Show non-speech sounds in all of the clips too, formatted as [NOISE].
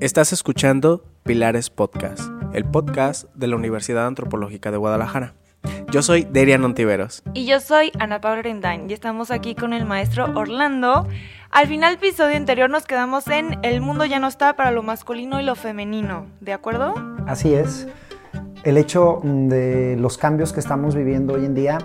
Estás escuchando Pilares Podcast, el podcast de la Universidad Antropológica de Guadalajara. Yo soy Derian Ontiveros. Y yo soy Ana Paula Rendain y estamos aquí con el maestro Orlando. Al final del episodio anterior nos quedamos en El mundo ya no está para lo masculino y lo femenino, ¿de acuerdo? Así es. El hecho de los cambios que estamos viviendo hoy en día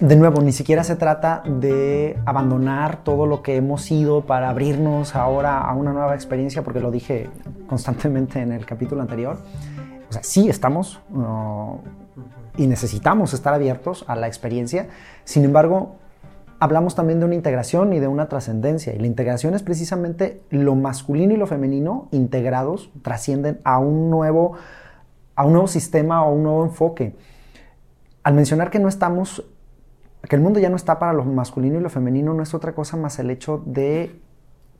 de nuevo, ni siquiera se trata de abandonar todo lo que hemos sido para abrirnos ahora a una nueva experiencia, porque lo dije constantemente en el capítulo anterior. O sea, sí estamos uh, y necesitamos estar abiertos a la experiencia. Sin embargo, hablamos también de una integración y de una trascendencia. Y la integración es precisamente lo masculino y lo femenino integrados, trascienden a un nuevo, a un nuevo sistema o un nuevo enfoque. Al mencionar que no estamos que el mundo ya no está para lo masculino y lo femenino no es otra cosa más el hecho de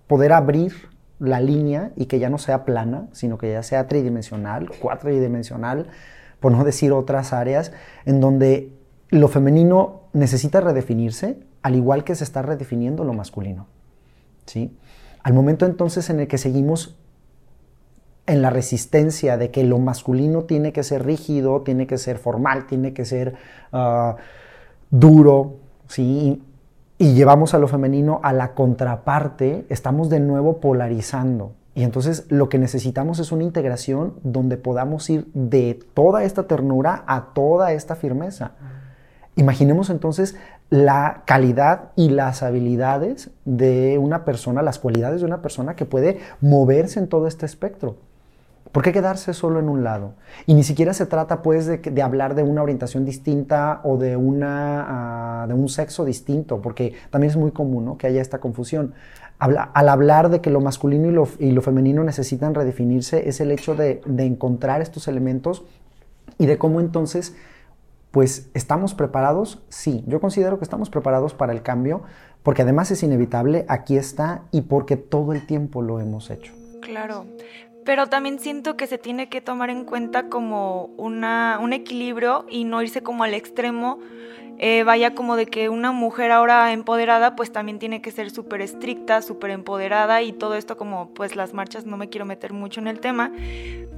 poder abrir la línea y que ya no sea plana, sino que ya sea tridimensional, cuatridimensional, por no decir otras áreas, en donde lo femenino necesita redefinirse, al igual que se está redefiniendo lo masculino. ¿sí? Al momento entonces en el que seguimos en la resistencia de que lo masculino tiene que ser rígido, tiene que ser formal, tiene que ser... Ah, duro, ¿sí? Y llevamos a lo femenino a la contraparte, estamos de nuevo polarizando. Y entonces lo que necesitamos es una integración donde podamos ir de toda esta ternura a toda esta firmeza. Imaginemos entonces la calidad y las habilidades de una persona, las cualidades de una persona que puede moverse en todo este espectro. ¿Por qué quedarse solo en un lado? Y ni siquiera se trata pues de, hablar de una orientación distinta o de, una, ah, de un sexo distinto, porque también es muy común que haya esta confusión. al hablar de que lo masculino y lo, femenino necesitan redefinirse, es el hecho de, de encontrar estos elementos y de cómo entonces, pues, ¿estamos preparados? Sí, yo considero que estamos preparados para el cambio, porque además es inevitable, aquí está, y porque todo el tiempo lo hemos hecho. Claro, pero también siento que se tiene que tomar en cuenta como una, un equilibrio y no irse como al extremo. Eh, vaya como de que una mujer ahora empoderada pues también tiene que ser súper estricta, súper empoderada y todo esto como pues las marchas no me quiero meter mucho en el tema,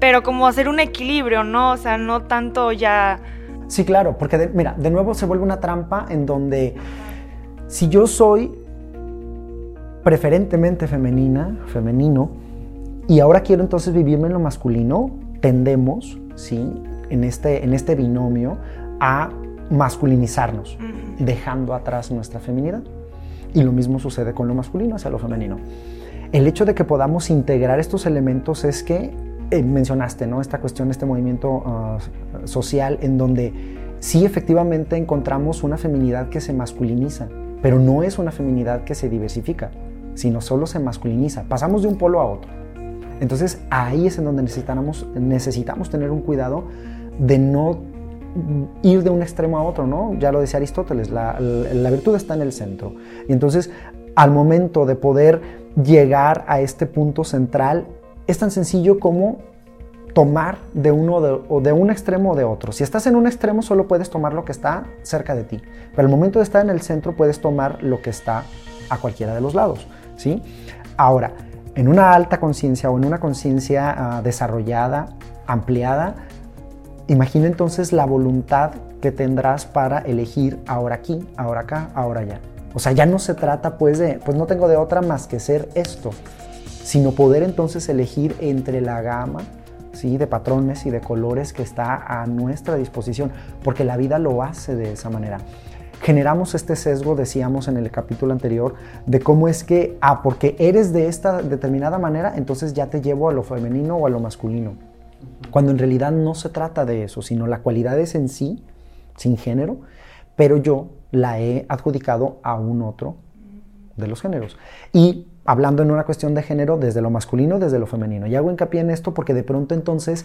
pero como hacer un equilibrio, ¿no? O sea, no tanto ya... Sí, claro, porque mira, de nuevo se vuelve una trampa en donde si yo soy preferentemente femenina, femenino, y ahora quiero entonces vivirme en lo masculino, tendemos, ¿sí? En este, en este binomio a masculinizarnos, dejando atrás nuestra feminidad. Y lo mismo sucede con lo masculino hacia lo femenino. El hecho de que podamos integrar estos elementos es que eh, mencionaste, ¿no? Esta cuestión, este movimiento ah, social en donde sí efectivamente encontramos una feminidad que se masculiniza, pero no es una feminidad que se diversifica, sino solo se masculiniza. Pasamos de un polo a otro. Entonces ahí es en donde necesitamos, necesitamos tener un cuidado de no ir de un extremo a otro, ¿no? Ya lo decía Aristóteles, la, virtud está en el centro. Y entonces al momento de poder llegar a este punto central, es tan sencillo como tomar de uno o de un extremo o de otro. Si estás en un extremo solo puedes tomar lo que está cerca de ti, pero al momento de estar en el centro puedes tomar lo que está a cualquiera de los lados, ¿sí? Ahora, en una alta conciencia o en una conciencia ah, desarrollada, ampliada, imagina entonces la voluntad que tendrás para elegir ahora aquí, ahora acá, ahora allá. O sea, ya no se trata pues de, pues no tengo de otra más que ser esto, sino poder entonces elegir entre la gama ¿sí? de patrones y de colores que está a nuestra disposición, porque la vida lo hace de esa manera generamos este sesgo, decíamos en el capítulo anterior, de cómo es que, ah, porque eres de esta determinada manera, entonces ya te llevo a lo femenino o a lo masculino. Cuando en realidad no se trata de eso, sino la cualidad es en sí, sin género, pero yo la he adjudicado a un otro de los géneros. Y hablando en una cuestión de género, desde lo masculino, desde lo femenino. Y hago hincapié en esto porque de pronto entonces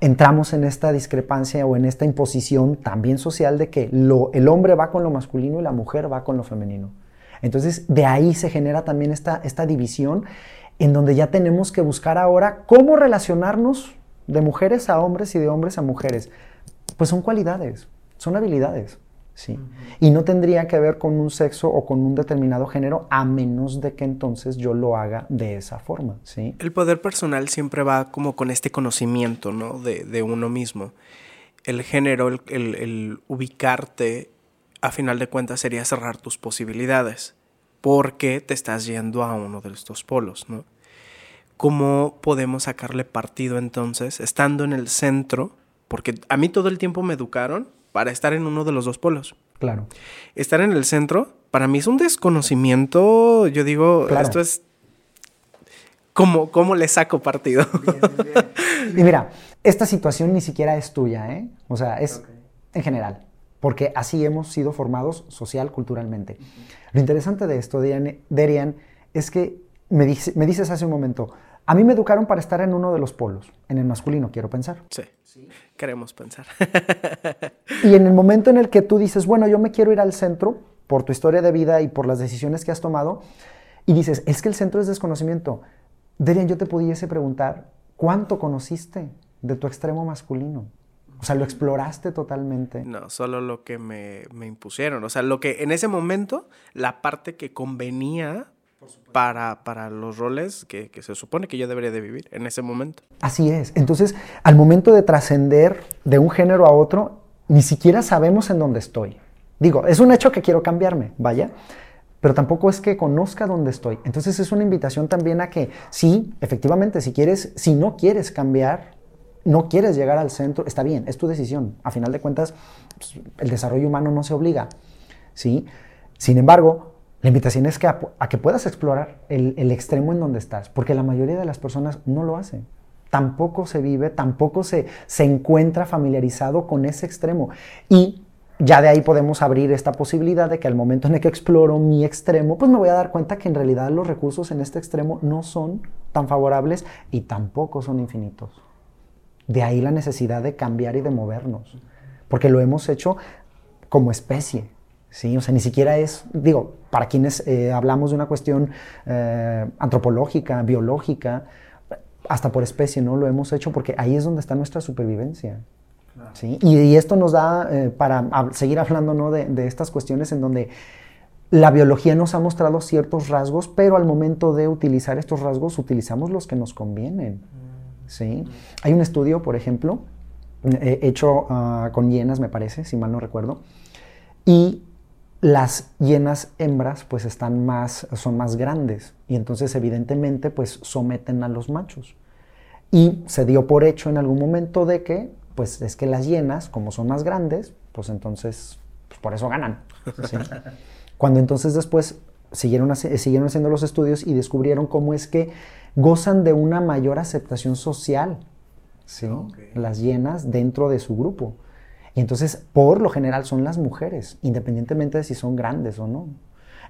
entramos en esta discrepancia o en esta imposición también social de que el hombre va con lo masculino y la mujer va con lo femenino. Entonces, de ahí se genera también esta, esta división en donde ya tenemos que buscar ahora cómo relacionarnos de mujeres a hombres y de hombres a mujeres. Pues son cualidades, son habilidades. ¿Sí? Y no tendría que ver con un sexo o con un determinado género a menos de que entonces yo lo haga de esa forma, ¿sí? El poder personal siempre va como con este conocimiento, ¿no? De, uno mismo. El género, el, el, ubicarte, a final de cuentas, sería cerrar tus posibilidades, porque te estás yendo a uno de estos polos, ¿no? ¿Cómo podemos sacarle partido entonces, estando en el centro? Porque a mí todo el tiempo me educaron para estar en uno de los dos polos. Claro. Estar en el centro, para mí es un desconocimiento, yo digo, esto es... ¿Cómo, ¿Cómo le saco partido? y mira, esta situación ni siquiera es tuya, ¿eh? O sea, es en general, porque así hemos sido formados social, culturalmente. Lo interesante de esto, Derian, es que me, me dices hace un momento, a mí me educaron para estar en uno de los polos, en el masculino, quiero pensar. Sí, sí. queremos pensar. y en el momento en el que tú dices, bueno, yo me quiero ir al centro por tu historia de vida y por las decisiones que has tomado, y dices, es que el centro es desconocimiento. Derian, yo te pudiese preguntar, ¿cuánto conociste de tu extremo masculino? O sea, ¿lo exploraste totalmente? No, solo lo que me, me impusieron. O sea, lo que en ese momento, la parte que convenía para, para los roles que, se supone que yo debería de vivir en ese momento. Así es. Entonces, al momento de trascender de un género a otro, ni siquiera sabemos en dónde estoy. Digo, es un hecho que quiero cambiarme, vaya, pero tampoco es que conozca dónde estoy. Entonces es una invitación también a que sí, efectivamente, si quieres, si no quieres cambiar, no quieres llegar al centro, está bien, es tu decisión. A final de cuentas, pues, el desarrollo humano no se obliga, ¿sí? Sin embargo, la invitación es que a, que puedas explorar el, extremo en donde estás, porque la mayoría de las personas no lo hacen. Tampoco se vive, tampoco se, se encuentra familiarizado con ese extremo. Y ya de ahí podemos abrir esta posibilidad de que al momento en el que exploro mi extremo, pues me voy a dar cuenta que en realidad los recursos en este extremo no son tan favorables y tampoco son infinitos. De ahí la necesidad de cambiar y de movernos, porque lo hemos hecho como especie. ¿Sí? O sea, ni siquiera es, digo, para quienes eh, hablamos de una cuestión eh, antropológica, biológica, hasta por especie, ¿no? Lo hemos hecho porque ahí es donde está nuestra supervivencia. ¿sí? Y, esto nos da eh, para seguir hablando ¿no? de, de, estas cuestiones en donde la biología nos ha mostrado ciertos rasgos, pero al momento de utilizar estos rasgos utilizamos los que nos convienen. ¿sí? Hay un estudio, por ejemplo, hecho ah, con hienas, me parece, si mal no recuerdo, y las hienas hembras pues están más, son más grandes y entonces evidentemente pues someten a los machos. Y se dio por hecho en algún momento de que pues es que las hienas como son más grandes pues entonces pues, por eso ganan. [LAUGHS] Cuando entonces después siguieron, siguieron haciendo los estudios y descubrieron cómo es que gozan de una mayor aceptación social las hienas dentro de su grupo. Y entonces, por lo general, son las mujeres, independientemente de si son grandes o no.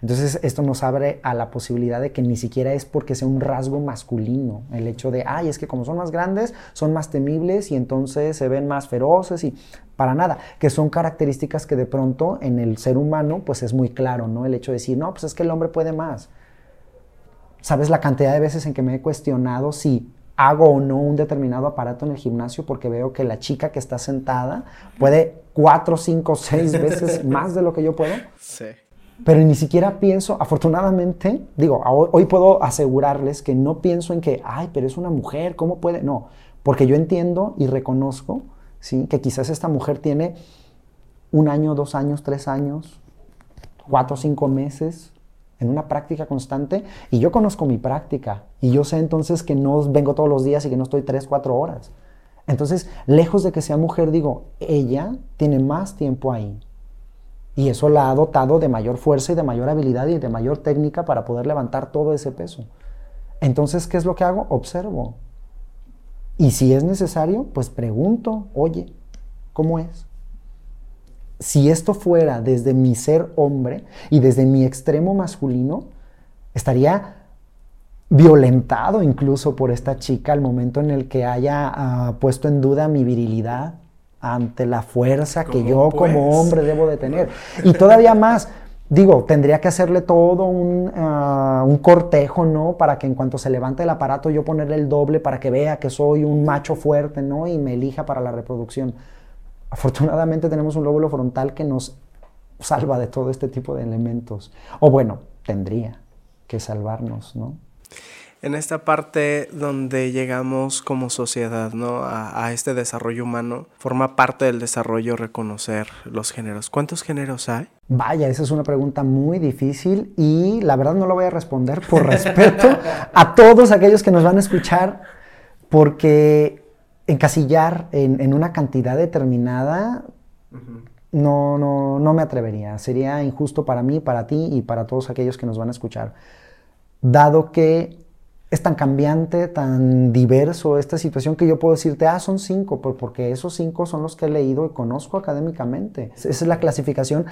Entonces, esto nos abre a la posibilidad de que ni siquiera es porque sea un rasgo masculino, el hecho de, ay, es que como son más grandes, son más temibles y entonces se ven más feroces y para nada, que son características que de pronto en el ser humano, pues es muy claro, ¿no? El hecho de decir, no, pues es que el hombre puede más. ¿Sabes la cantidad de veces en que me he cuestionado si hago o no un determinado aparato en el gimnasio porque veo que la chica que está sentada puede cuatro, cinco, seis veces [LAUGHS] más de lo que yo puedo. Sí. Pero ni siquiera pienso, afortunadamente, digo, hoy puedo asegurarles que no pienso en que, ay, pero es una mujer, ¿cómo puede? No, porque yo entiendo y reconozco, ¿sí? Que quizás esta mujer tiene un año, dos años, tres años, cuatro, cinco meses en una práctica constante y yo conozco mi práctica y yo sé entonces que no vengo todos los días y que no estoy tres, cuatro horas. Entonces, lejos de que sea mujer, digo, ella tiene más tiempo ahí. Y eso la ha dotado de mayor fuerza y de mayor habilidad y de mayor técnica para poder levantar todo ese peso. Entonces, ¿qué es lo que hago? Observo. Y si es necesario, pues pregunto, oye, ¿cómo es? Si esto fuera desde mi ser hombre y desde mi extremo masculino, estaría violentado incluso por esta chica al momento en el que haya ah, puesto en duda mi virilidad ante la fuerza que yo como hombre debo de tener. Y todavía más, digo, tendría que hacerle todo un, ah, un, cortejo, ¿no? Para que en cuanto se levante el aparato yo ponerle el doble para que vea que soy un macho fuerte, ¿no? Y me elija para la reproducción. Afortunadamente tenemos un lóbulo frontal que nos salva de todo este tipo de elementos. O bueno, tendría que salvarnos, ¿no? En esta parte donde llegamos como sociedad, ¿no? A, este desarrollo humano, forma parte del desarrollo reconocer los géneros. ¿Cuántos géneros hay? Vaya, esa es una pregunta muy difícil y la verdad no la voy a responder por [LAUGHS] respeto a todos aquellos que nos van a escuchar, porque encasillar en, una cantidad determinada no, no, no me atrevería. Sería injusto para mí, para ti y para todos aquellos que nos van a escuchar. Dado que es tan cambiante, tan diverso esta situación que yo puedo decirte, ah, son cinco, porque esos cinco son los que he leído y conozco académicamente. Esa es la clasificación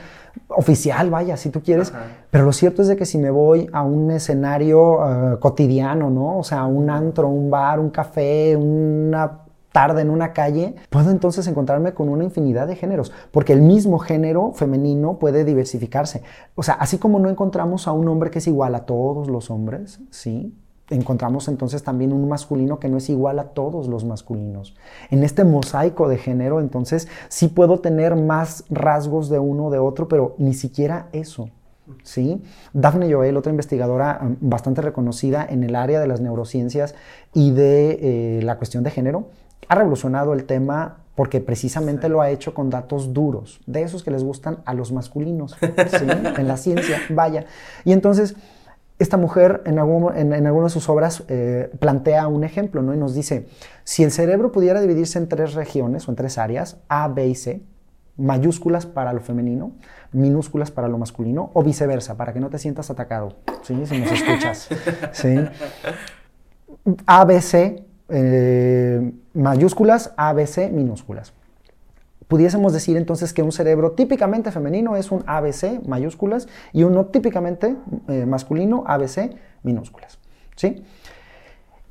oficial, vaya, si tú quieres. Pero lo cierto es de que si me voy a un escenario eh, cotidiano, ¿no? O sea, un antro, un bar, un café, una tarde en una calle, puedo entonces encontrarme con una infinidad de géneros, porque el mismo género femenino puede diversificarse. O sea, así como no encontramos a un hombre que es igual a todos los hombres, ¿sí? Encontramos entonces también un masculino que no es igual a todos los masculinos. En este mosaico de género, entonces sí puedo tener más rasgos de uno o de otro, pero ni siquiera eso. ¿sí? Daphne Joel, otra investigadora um, bastante reconocida en el área de las neurociencias y de eh, la cuestión de género, ha revolucionado el tema porque precisamente lo ha hecho con datos duros, de esos que les gustan a los masculinos, [LAUGHS] en la ciencia, vaya. Y entonces, esta mujer en, en, alguna de sus obras eh, plantea un ejemplo, ¿no? Y nos dice, si el cerebro pudiera dividirse en tres regiones o en tres áreas, A, B y C, mayúsculas para lo femenino, minúsculas para lo masculino, o viceversa, para que no te sientas atacado, ¿sí? Si nos escuchas, ¿sí? [LAUGHS] A, B, C, eh, mayúsculas, ABC minúsculas. Pudiésemos decir entonces que un cerebro típicamente femenino es un ABC mayúsculas y uno típicamente eh, masculino ABC minúsculas. ¿sí?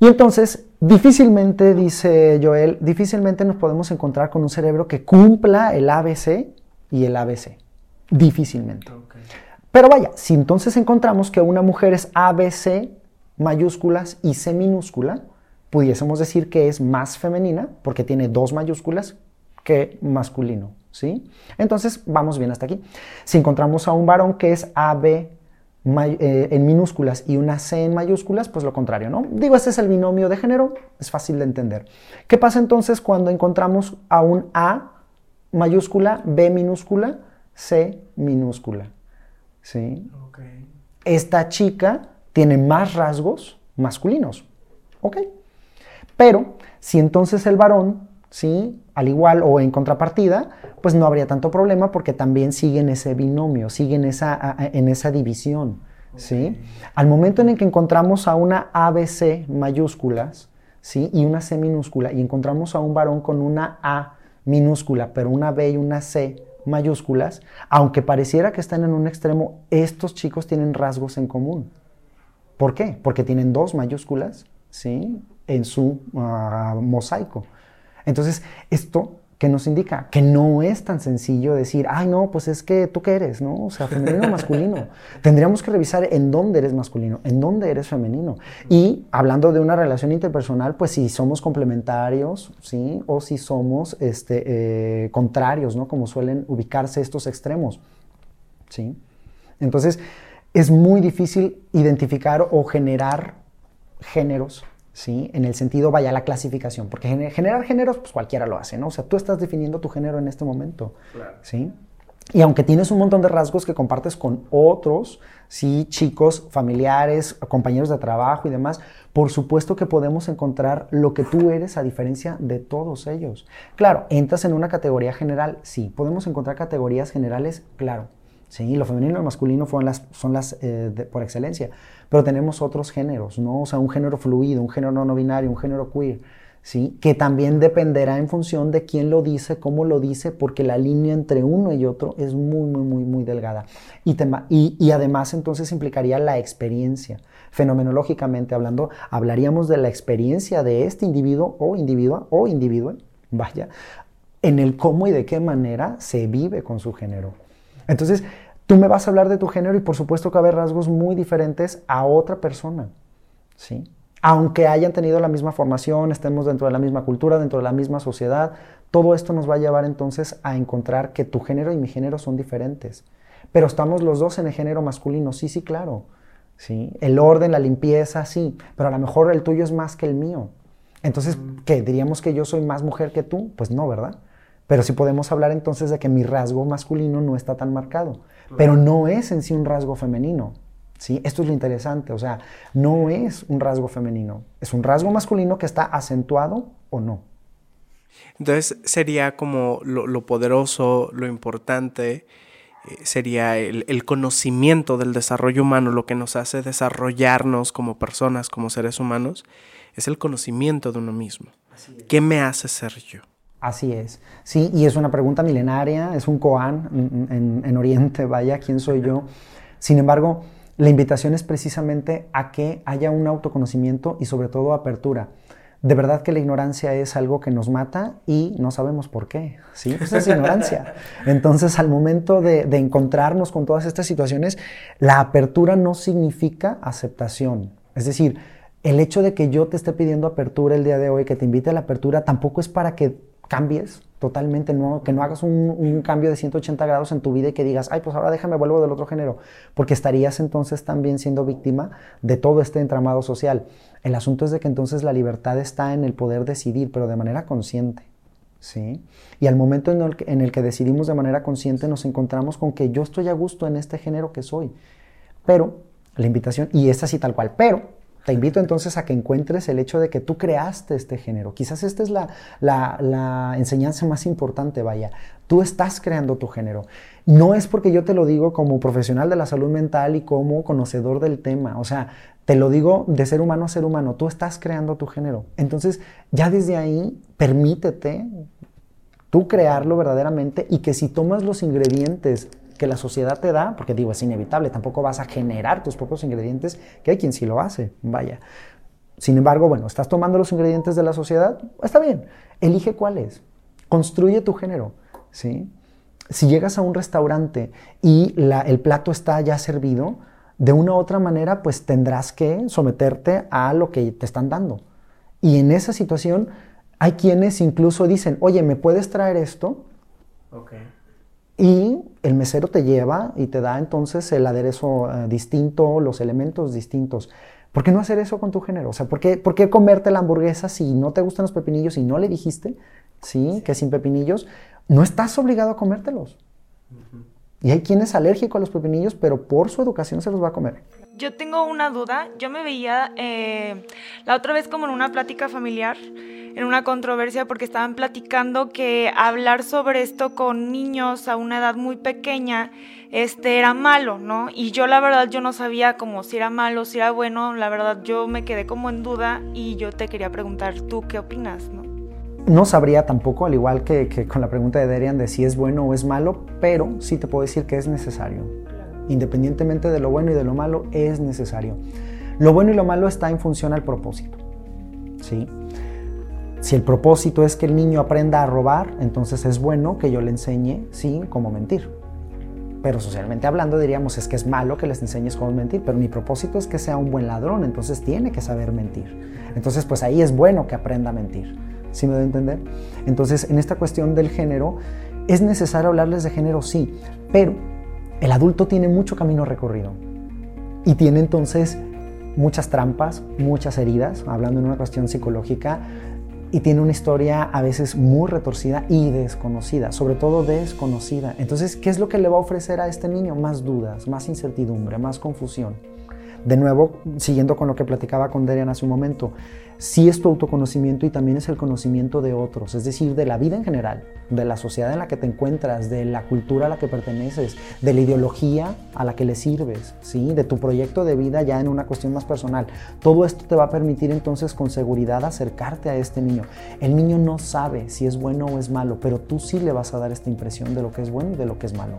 Y entonces, difícilmente, dice Joel, difícilmente nos podemos encontrar con un cerebro que cumpla el ABC y el ABC. Difícilmente. Pero vaya, si entonces encontramos que una mujer es ABC mayúsculas y C minúscula, pudiésemos decir que es más femenina porque tiene dos mayúsculas que masculino, ¿sí? Entonces, vamos bien hasta aquí. Si encontramos a un varón que es AB eh, en minúsculas y una C en mayúsculas, pues lo contrario, ¿no? Digo, este es el binomio de género, es fácil de entender. ¿Qué pasa entonces cuando encontramos a un A mayúscula, B minúscula, C minúscula? ¿Sí? Esta chica tiene más rasgos masculinos. ¿Ok? Pero si entonces el varón, ¿sí? Al igual o en contrapartida, pues no habría tanto problema porque también siguen ese binomio, siguen esa, en esa división, ¿sí? Al momento en el que encontramos a una ABC mayúsculas, ¿sí? Y una C minúscula y encontramos a un varón con una A minúscula, pero una B y una C mayúsculas, aunque pareciera que están en un extremo, estos chicos tienen rasgos en común. ¿Por qué? Porque tienen dos mayúsculas, ¿sí? En su ah, mosaico. Entonces, esto que nos indica que no es tan sencillo decir, ay, no, pues es que tú qué eres, ¿no? O sea, femenino o masculino. [LAUGHS] Tendríamos que revisar en dónde eres masculino, en dónde eres femenino. Y hablando de una relación interpersonal, pues si somos complementarios, ¿sí? O si somos este, eh, contrarios, ¿no? Como suelen ubicarse estos extremos, ¿sí? Entonces, es muy difícil identificar o generar géneros ¿sí? En el sentido, vaya, la clasificación, porque generar géneros, pues cualquiera lo hace, ¿no? O sea, tú estás definiendo tu género en este momento, ¿sí? Y aunque tienes un montón de rasgos que compartes con otros, sí, chicos, familiares, compañeros de trabajo y demás, por supuesto que podemos encontrar lo que tú eres a diferencia de todos ellos. Claro, entras en una categoría general, sí, podemos encontrar categorías generales, claro. Sí, lo femenino y lo masculino son las, son las eh, por excelencia. Pero tenemos otros géneros, ¿no? O sea, un género fluido, un género no binario, un género queer, ¿sí? Que también dependerá en función de quién lo dice, cómo lo dice, porque la línea entre uno y otro es muy, muy, muy, muy delgada. Y, y, y además entonces implicaría la experiencia. Fenomenológicamente hablando, hablaríamos de la experiencia de este individuo o individua o individuo, vaya, en el cómo y de qué manera se vive con su género. Entonces, tú me vas a hablar de tu género y por supuesto que va a haber rasgos muy diferentes a otra persona, ¿sí? Aunque hayan tenido la misma formación, estemos dentro de la misma cultura, dentro de la misma sociedad, todo esto nos va a llevar entonces a encontrar que tu género y mi género son diferentes. pero estamos los dos en el género masculino, sí, sí, claro. ¿sí? El orden, la limpieza, sí, pero a lo mejor el tuyo es más que el mío. Entonces, mm. ¿qué? ¿Diríamos que yo soy más mujer que tú? Pues no, ¿verdad? Pero sí podemos hablar entonces de que mi rasgo masculino no está tan marcado, pero no es en sí un rasgo femenino. ¿sí? Esto es lo interesante, o sea, no es un rasgo femenino, es un rasgo masculino que está acentuado o no. Entonces sería como lo, poderoso, lo importante, eh, sería el, conocimiento del desarrollo humano, lo que nos hace desarrollarnos como personas, como seres humanos, es el conocimiento de uno mismo. ¿Qué me hace ser yo? Así es. Sí, y es una pregunta milenaria, es un koan en, en, Oriente, vaya, ¿quién soy yo? Sin embargo, la invitación es precisamente a que haya un autoconocimiento y sobre todo apertura. De verdad que la ignorancia es algo que nos mata y no sabemos por qué. ¿sí? Esa es ignorancia. [LAUGHS] Entonces, al momento de, de encontrarnos con todas estas situaciones, la apertura no significa aceptación. Es decir, el hecho de que yo te esté pidiendo apertura el día de hoy, que te invite a la apertura, tampoco es para que cambies totalmente, no, que no hagas un, cambio de 180 grados en tu vida y que digas, ay, pues ahora déjame vuelvo del otro género, porque estarías entonces también siendo víctima de todo este entramado social. El asunto es de que entonces la libertad está en el poder decidir, pero de manera consciente. ¿sí? Y al momento en el, en el que decidimos de manera consciente nos encontramos con que yo estoy a gusto en este género que soy. Pero la invitación, y es así tal cual, pero te invito entonces a que encuentres el hecho de que tú creaste este género. Quizás esta es la, enseñanza más importante, vaya. Tú estás creando tu género. No es porque yo te lo digo como profesional de la salud mental y como conocedor del tema. O sea, te lo digo de ser humano a ser humano. Tú estás creando tu género. Entonces, ya desde ahí, permítete tú crearlo verdaderamente y que si tomas los ingredientes que la sociedad te da, porque digo, es inevitable, tampoco vas a generar tus propios ingredientes, que hay quien sí lo hace, vaya. Sin embargo, bueno, estás tomando los ingredientes de la sociedad, está bien, elige cuáles, construye tu género, ¿sí? Si llegas a un restaurante y el plato está ya servido, de una u otra manera, pues tendrás que someterte a lo que te están dando. Y en esa situación hay quienes incluso dicen, oye, ¿me puedes traer esto? Y el mesero te lleva y te da entonces el aderezo eh, distinto, los elementos distintos. ¿Por qué no hacer eso con tu género? O sea, ¿por qué, ¿por qué, comerte la hamburguesa si no te gustan los pepinillos y no le dijiste, ¿sí? Que sin pepinillos, no estás obligado a comértelos. Y hay quien es alérgico a los pepinillos, pero por su educación se los va a comer. Yo tengo una duda. Yo me veía eh, la otra vez como en una plática familiar en una controversia porque estaban platicando que hablar sobre esto con niños a una edad muy pequeña este era malo, ¿no? Y yo la verdad yo no sabía como si era malo, si era bueno, la verdad yo me quedé como en duda y yo te quería preguntar tú qué opinas, ¿no? No sabría tampoco, al igual que, que con la pregunta de Derian de si es bueno o es malo, pero sí te puedo decir que es necesario. Independientemente de lo bueno y de lo malo, es necesario. Lo bueno y lo malo está en función al propósito. ¿sí? Si el propósito es que el niño aprenda a robar, entonces es bueno que yo le enseñe, sí, cómo mentir. Pero socialmente hablando diríamos es que es malo que les enseñes cómo mentir, pero mi propósito es que sea un buen ladrón, entonces tiene que saber mentir. Entonces pues ahí es bueno que aprenda a mentir. ¿Sí me doy a entender? Entonces en esta cuestión del género, es necesario hablarles de género, sí, pero el adulto tiene mucho camino recorrido y tiene entonces muchas trampas, muchas heridas, hablando en una cuestión psicológica, y tiene una historia a veces muy retorcida y desconocida, sobre todo desconocida. Entonces, ¿qué es lo que le va a ofrecer a este niño? Más dudas, más incertidumbre, más confusión. De nuevo, siguiendo con lo que platicaba con Derian hace un momento, sí es tu autoconocimiento y también es el conocimiento de otros, es decir, de la vida en general, de la sociedad en la que te encuentras, de la cultura a la que perteneces, de la ideología a la que le sirves, ¿sí? de tu proyecto de vida ya en una cuestión más personal. Todo esto te va a permitir entonces con seguridad acercarte a este niño. El niño no sabe si es bueno o es malo, pero tú sí le vas a dar esta impresión de lo que es bueno y de lo que es malo.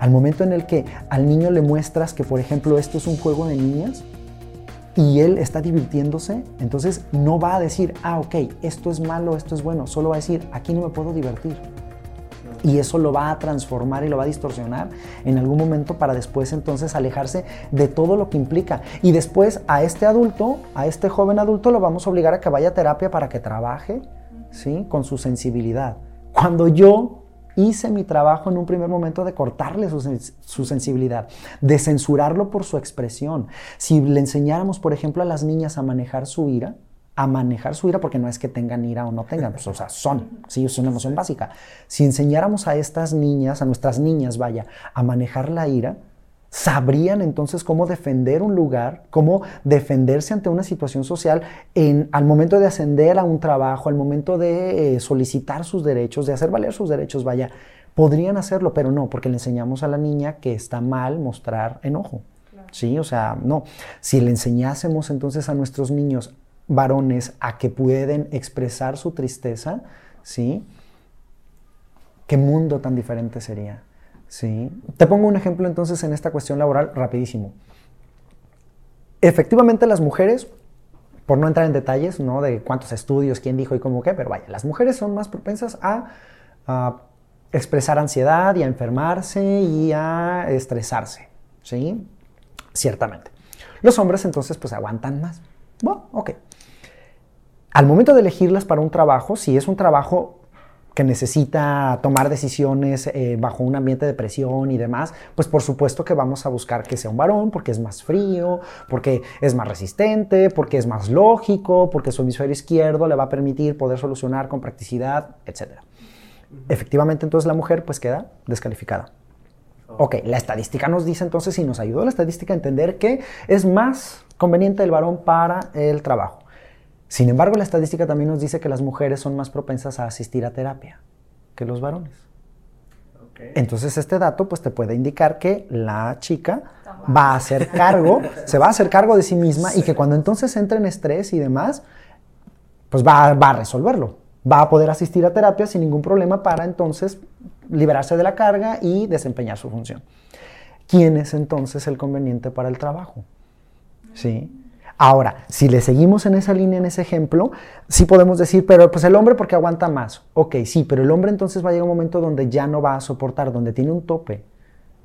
Al momento en el que al niño le muestras que, por ejemplo, esto es un juego de niñas, y él está divirtiéndose, entonces no va a decir, ah, ok, esto es malo, esto es bueno, solo va a decir, aquí no me puedo divertir. Y eso lo va a transformar y lo va a distorsionar en algún momento para después entonces alejarse de todo lo que implica. Y después a este adulto, a este joven adulto, lo vamos a obligar a que vaya a terapia para que trabaje ¿sí? con su sensibilidad. Cuando yo hice mi trabajo en un primer momento de cortarle su, sensibilidad, de censurarlo por su expresión. Si le enseñáramos, por ejemplo, a las niñas a manejar su ira, a manejar su ira, porque no es que tengan ira o no tengan, pues, o sea, son, sí, es una emoción básica. Si enseñáramos a estas niñas, a nuestras niñas, vaya, a manejar la ira, sabrían entonces cómo defender un lugar, cómo defenderse ante una situación social en, al momento de ascender a un trabajo, al momento de eh, solicitar sus derechos, de hacer valer sus derechos, vaya, podrían hacerlo, pero no, porque le enseñamos a la niña que está mal mostrar enojo. Sí, o sea, no. Si le enseñásemos entonces a nuestros niños varones a que pueden expresar su tristeza, ¿sí? ¿Qué mundo tan diferente sería? ¿Sí? Te pongo un ejemplo entonces en esta cuestión laboral rapidísimo. Efectivamente las mujeres, por no entrar en detalles, ¿no? De cuántos estudios, quién dijo y cómo qué, pero vaya, las mujeres son más propensas a, expresar ansiedad y a enfermarse y a estresarse, ¿sí? Ciertamente. Los hombres entonces pues aguantan más. Bueno, ok. Al momento de elegirlas para un trabajo, si es un trabajo que necesita tomar decisiones eh, bajo un ambiente de presión y demás, pues por supuesto que vamos a buscar que sea un varón porque es más frío, porque es más resistente, porque es más lógico, porque su hemisferio izquierdo le va a permitir poder solucionar con practicidad, etc. Efectivamente, entonces la mujer pues queda descalificada. Ok, la estadística nos dice entonces, y nos ayudó la estadística a entender que es más conveniente el varón para el trabajo. Sin embargo, la estadística también nos dice que las mujeres son más propensas a asistir a terapia que los varones. Entonces este dato pues te puede indicar que la chica va a hacer cargo, [LAUGHS] se va a hacer cargo de sí misma y que cuando entonces entre en estrés y demás, pues va, va, a resolverlo. Va a poder asistir a terapia sin ningún problema para entonces liberarse de la carga y desempeñar su función. ¿Quién es entonces el conveniente para el trabajo? ¿Sí? Ahora, si le seguimos en esa línea, en ese ejemplo, sí podemos decir, pero pues el hombre porque aguanta más. Ok, sí, pero el hombre entonces va a llegar un momento donde ya no va a soportar, donde tiene un tope.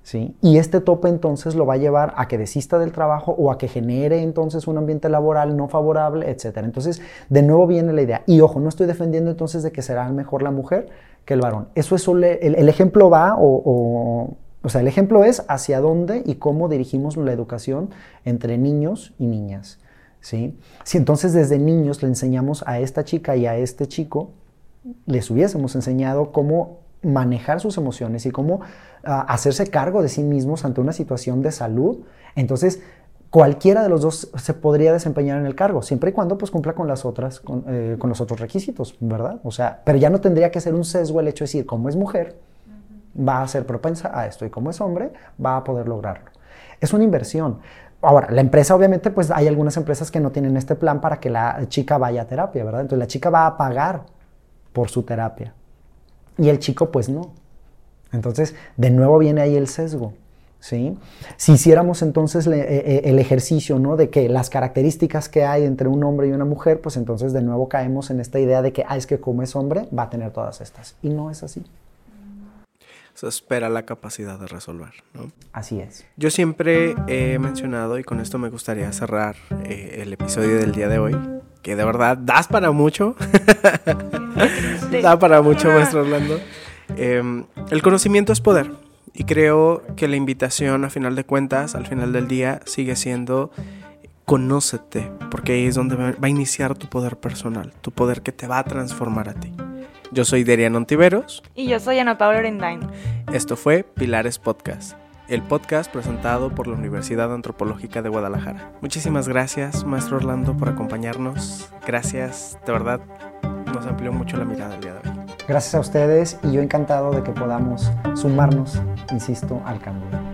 ¿sí? Y este tope entonces lo va a llevar a que desista del trabajo o a que genere entonces un ambiente laboral no favorable, etc. Entonces, de nuevo viene la idea. Y ojo, no estoy defendiendo entonces de que será mejor la mujer que el varón. Eso es el, el, ejemplo va o sea, el ejemplo es hacia dónde y cómo dirigimos la educación entre niños y niñas. ¿sí? Si entonces desde niños le enseñamos a esta chica y a este chico, les hubiésemos enseñado cómo manejar sus emociones y cómo ah, hacerse cargo de sí mismos ante una situación de salud, entonces cualquiera de los dos se podría desempeñar en el cargo, siempre y cuando pues cumpla con las otras, con, eh, con, los otros requisitos, ¿verdad? O sea, pero ya no tendría que ser un sesgo el hecho de decir, como es mujer, va a ser propensa a esto y como es hombre, va a poder lograrlo. Es una inversión. Ahora, la empresa obviamente, pues hay algunas empresas que no tienen este plan para que la chica vaya a terapia, ¿verdad? Entonces la chica va a pagar por su terapia y el chico pues no. Entonces, de nuevo viene ahí el sesgo. ¿Sí? Si hiciéramos entonces eh, eh, el ejercicio ¿no? de que las características que hay entre un hombre y una mujer, pues entonces de nuevo caemos en esta idea de que, ah, es que como es hombre, va a tener todas estas. Y no es así se espera la capacidad de resolver. ¿no? Así es. Yo siempre he mencionado, y con esto me gustaría cerrar eh, el episodio del día de hoy, que de verdad das para mucho. da para mucho, maestro Orlando. Em, el conocimiento es poder. Y creo que la invitación, a final de cuentas, al final del día, sigue siendo conócete, porque ahí es donde va a iniciar tu poder personal, tu poder que te va a transformar a ti. Yo soy Derian Ontiveros. Y yo soy Ana Paula Orendain. Esto fue Pilares Podcast, el podcast presentado por la Universidad Antropológica de Guadalajara. Muchísimas gracias, maestro Orlando, por acompañarnos. Gracias, de verdad, nos amplió mucho la mirada el día de hoy. Gracias a ustedes y yo encantado de que podamos sumarnos, insisto, al cambio.